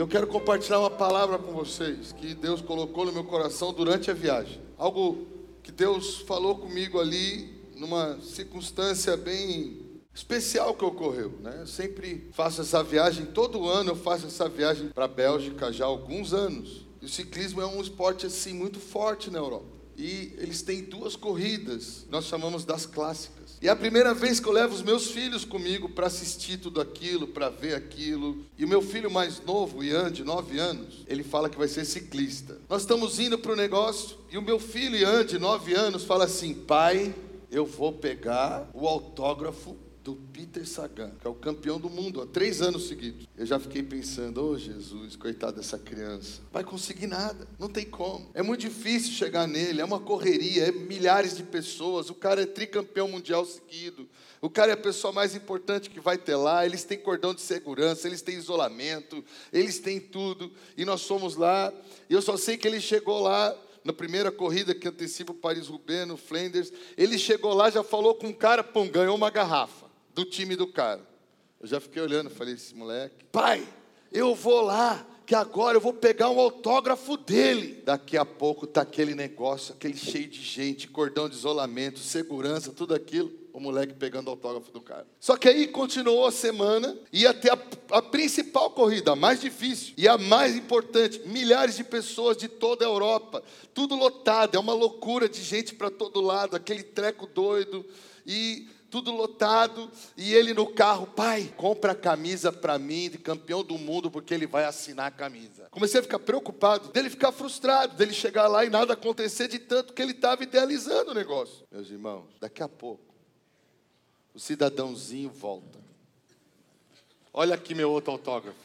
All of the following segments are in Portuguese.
E eu quero compartilhar uma palavra com vocês que Deus colocou no meu coração durante a viagem. Algo que Deus falou comigo ali numa circunstância bem especial que ocorreu, né? Eu sempre faço essa viagem, todo ano eu faço essa viagem para a Bélgica já há alguns anos. E o ciclismo é um esporte assim muito forte na Europa. E eles têm duas corridas, nós chamamos das clássicas. E é a primeira vez que eu levo os meus filhos comigo para assistir tudo aquilo, para ver aquilo. E o meu filho mais novo, Ian, de 9 anos, ele fala que vai ser ciclista. Nós estamos indo para o negócio e o meu filho, Ian, de 9 anos, fala assim: pai, eu vou pegar o autógrafo do Peter Sagan, que é o campeão do mundo há três anos seguidos. Eu já fiquei pensando, oh, Jesus, coitado dessa criança, vai conseguir nada, não tem como. É muito difícil chegar nele, é uma correria, é milhares de pessoas, o cara é tricampeão mundial seguido, o cara é a pessoa mais importante que vai ter lá, eles têm cordão de segurança, eles têm isolamento, eles têm tudo, e nós fomos lá, e eu só sei que ele chegou lá, na primeira corrida que antecipa o Paris-Roubaix, no Flanders, ele chegou lá, já falou com o cara, pum, ganhou uma garrafa do time do cara. Eu já fiquei olhando, falei, esse moleque, pai, eu vou lá, que agora eu vou pegar um autógrafo dele. Daqui a pouco tá aquele negócio, aquele cheio de gente, cordão de isolamento, segurança, tudo aquilo. O moleque pegando autógrafo do cara. Só que aí continuou a semana, ia ter a, a principal corrida, a mais difícil e a mais importante. Milhares de pessoas de toda a Europa, tudo lotado, é uma loucura de gente para todo lado, aquele treco doido. E tudo lotado, e ele no carro, pai, compra a camisa para mim de campeão do mundo, porque ele vai assinar a camisa. Comecei a ficar preocupado, dele ficar frustrado, dele chegar lá e nada acontecer de tanto que ele estava idealizando o negócio. Meus irmãos, daqui a pouco, o cidadãozinho volta. Olha aqui meu outro autógrafo.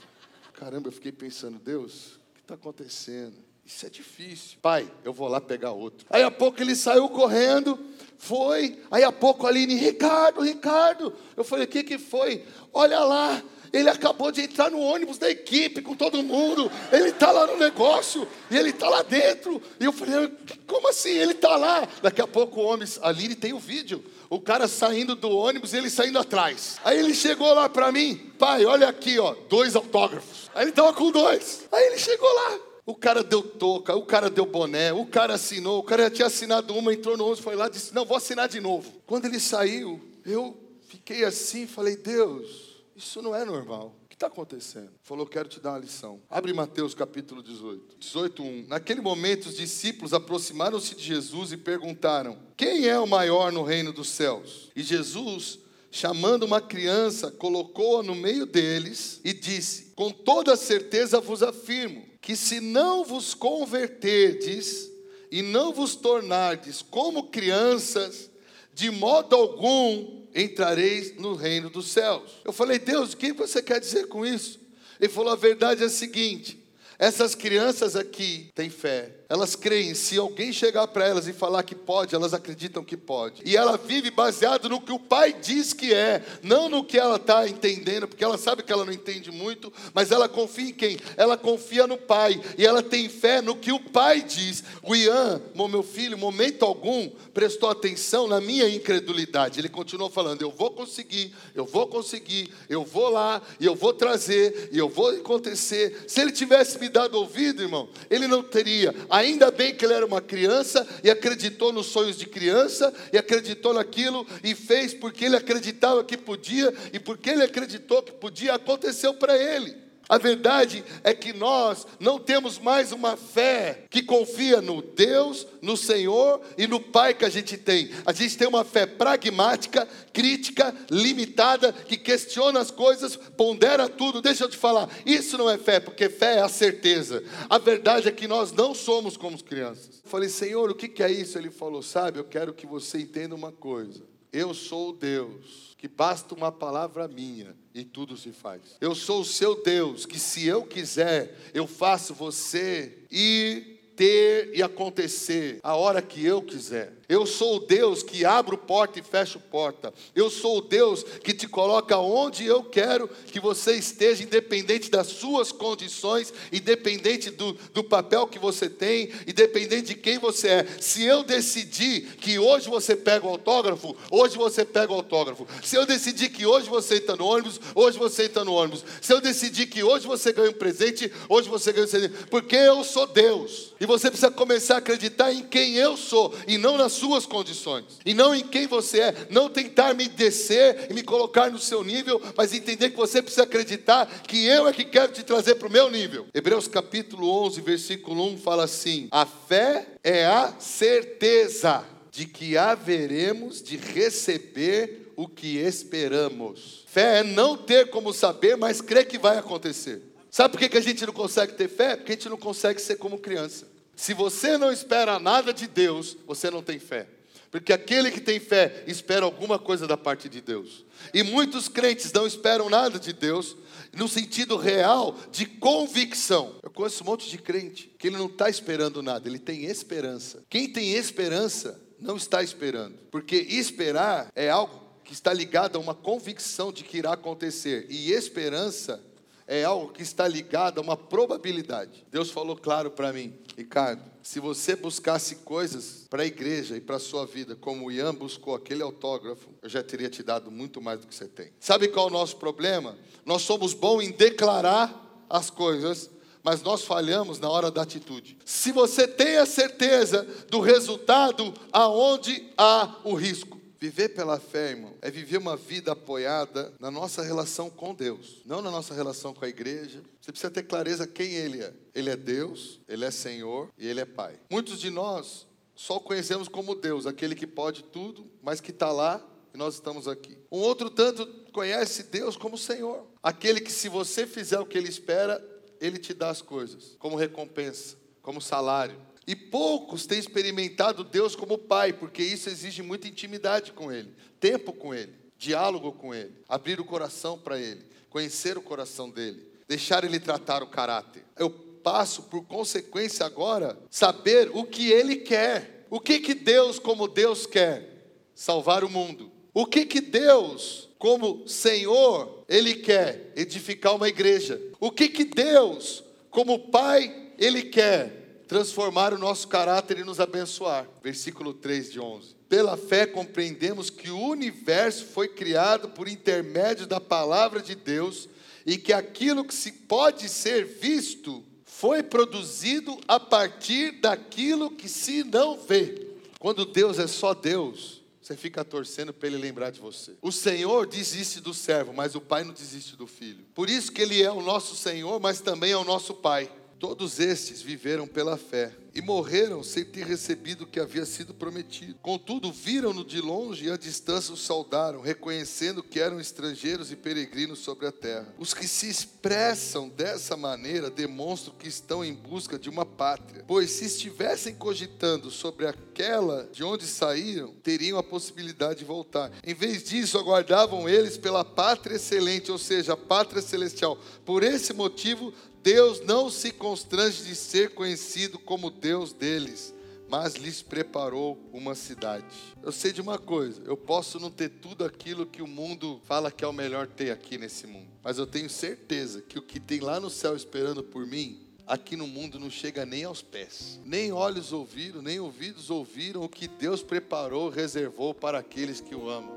Caramba, eu fiquei pensando, Deus, o que está acontecendo? Isso é difícil. Pai, eu vou lá pegar outro. Aí a pouco ele saiu correndo, foi. Aí a pouco a Aline, Ricardo, Ricardo. Eu falei, o que, que foi? Olha lá, ele acabou de entrar no ônibus da equipe com todo mundo. Ele está lá no negócio e ele está lá dentro. E eu falei, como assim? Ele está lá. Daqui a pouco o homem, a Aline tem o vídeo. O cara saindo do ônibus e ele saindo atrás. Aí ele chegou lá para mim, pai, olha aqui, ó, dois autógrafos. Aí ele estava com dois. Aí ele chegou lá. O cara deu touca, o cara deu boné, o cara assinou, o cara já tinha assinado uma, entrou no ônibus, foi lá e disse: Não, vou assinar de novo. Quando ele saiu, eu fiquei assim, falei: Deus, isso não é normal. O que está acontecendo? Falou: Quero te dar uma lição. Abre Mateus capítulo 18. 18, 1. Naquele momento, os discípulos aproximaram-se de Jesus e perguntaram: Quem é o maior no reino dos céus? E Jesus chamando uma criança, colocou-a no meio deles e disse: Com toda certeza vos afirmo que se não vos converterdes e não vos tornardes como crianças, de modo algum entrareis no reino dos céus. Eu falei, Deus, o que você quer dizer com isso? Ele falou: a verdade é a seguinte: essas crianças aqui têm fé, elas creem, se alguém chegar para elas e falar que pode, elas acreditam que pode. E ela vive baseado no que o pai diz que é, não no que ela está entendendo, porque ela sabe que ela não entende muito, mas ela confia em quem? Ela confia no pai, e ela tem fé no que o pai diz. O Ian, meu filho, momento algum, prestou atenção na minha incredulidade. Ele continuou falando: Eu vou conseguir, eu vou conseguir, eu vou lá, e eu vou trazer, e eu vou acontecer. Se ele tivesse me dado ouvido, irmão, ele não teria Ainda bem que ele era uma criança e acreditou nos sonhos de criança e acreditou naquilo e fez porque ele acreditava que podia e porque ele acreditou que podia, aconteceu para ele. A verdade é que nós não temos mais uma fé que confia no Deus, no Senhor e no Pai que a gente tem. A gente tem uma fé pragmática, crítica, limitada, que questiona as coisas, pondera tudo. Deixa eu te falar, isso não é fé, porque fé é a certeza. A verdade é que nós não somos como crianças. Eu falei, Senhor, o que é isso? Ele falou, sabe, eu quero que você entenda uma coisa. Eu sou o Deus que basta uma palavra minha e tudo se faz. Eu sou o seu Deus, que se eu quiser, eu faço você ir ter e acontecer a hora que eu quiser. Eu sou o Deus que abro porta e fecho porta. Eu sou o Deus que te coloca onde eu quero que você esteja, independente das suas condições, independente do, do papel que você tem, independente de quem você é. Se eu decidir que hoje você pega o autógrafo, hoje você pega o autógrafo. Se eu decidir que hoje você está no ônibus, hoje você está no ônibus. Se eu decidir que hoje você ganha um presente, hoje você ganha um presente. Porque eu sou Deus. E você precisa começar a acreditar em quem eu sou e não nas suas condições. E não em quem você é. Não tentar me descer e me colocar no seu nível, mas entender que você precisa acreditar que eu é que quero te trazer para o meu nível. Hebreus capítulo 11, versículo 1 fala assim: A fé é a certeza de que haveremos de receber o que esperamos. Fé é não ter como saber, mas crer que vai acontecer. Sabe por que a gente não consegue ter fé? Porque a gente não consegue ser como criança. Se você não espera nada de Deus, você não tem fé. Porque aquele que tem fé espera alguma coisa da parte de Deus. E muitos crentes não esperam nada de Deus no sentido real de convicção. Eu conheço um monte de crente que ele não está esperando nada, ele tem esperança. Quem tem esperança não está esperando, porque esperar é algo que está ligado a uma convicção de que irá acontecer, e esperança é algo que está ligado a uma probabilidade. Deus falou claro para mim, Ricardo, se você buscasse coisas para a igreja e para a sua vida, como o Ian buscou aquele autógrafo, eu já teria te dado muito mais do que você tem. Sabe qual é o nosso problema? Nós somos bons em declarar as coisas, mas nós falhamos na hora da atitude. Se você tem a certeza do resultado, aonde há o risco? Viver pela fé, irmão, é viver uma vida apoiada na nossa relação com Deus, não na nossa relação com a igreja. Você precisa ter clareza quem Ele é. Ele é Deus, Ele é Senhor e Ele é Pai. Muitos de nós só o conhecemos como Deus, aquele que pode tudo, mas que está lá e nós estamos aqui. Um outro tanto conhece Deus como Senhor, aquele que, se você fizer o que Ele espera, Ele te dá as coisas, como recompensa, como salário. E poucos têm experimentado Deus como Pai, porque isso exige muita intimidade com Ele, tempo com Ele, diálogo com Ele, abrir o coração para Ele, conhecer o coração dele, deixar Ele tratar o caráter. Eu passo, por consequência, agora, saber o que Ele quer. O que, que Deus, como Deus, quer? Salvar o mundo. O que, que Deus, como Senhor, Ele quer? Edificar uma igreja. O que, que Deus, como Pai, Ele quer? Transformar o nosso caráter e nos abençoar. Versículo 3 de 11. Pela fé compreendemos que o universo foi criado por intermédio da palavra de Deus e que aquilo que se pode ser visto foi produzido a partir daquilo que se não vê. Quando Deus é só Deus, você fica torcendo para ele lembrar de você. O Senhor desiste do servo, mas o pai não desiste do filho. Por isso que ele é o nosso Senhor, mas também é o nosso pai. Todos estes viveram pela fé e morreram sem ter recebido o que havia sido prometido. Contudo, viram-no de longe e à distância o saudaram, reconhecendo que eram estrangeiros e peregrinos sobre a terra. Os que se expressam dessa maneira demonstram que estão em busca de uma pátria, pois se estivessem cogitando sobre aquela de onde saíram, teriam a possibilidade de voltar. Em vez disso, aguardavam eles pela pátria excelente, ou seja, a pátria celestial. Por esse motivo, Deus não se constrange de ser conhecido como Deus deles, mas lhes preparou uma cidade. Eu sei de uma coisa, eu posso não ter tudo aquilo que o mundo fala que é o melhor ter aqui nesse mundo, mas eu tenho certeza que o que tem lá no céu esperando por mim, aqui no mundo não chega nem aos pés. Nem olhos ouviram, nem ouvidos ouviram o que Deus preparou, reservou para aqueles que o amam.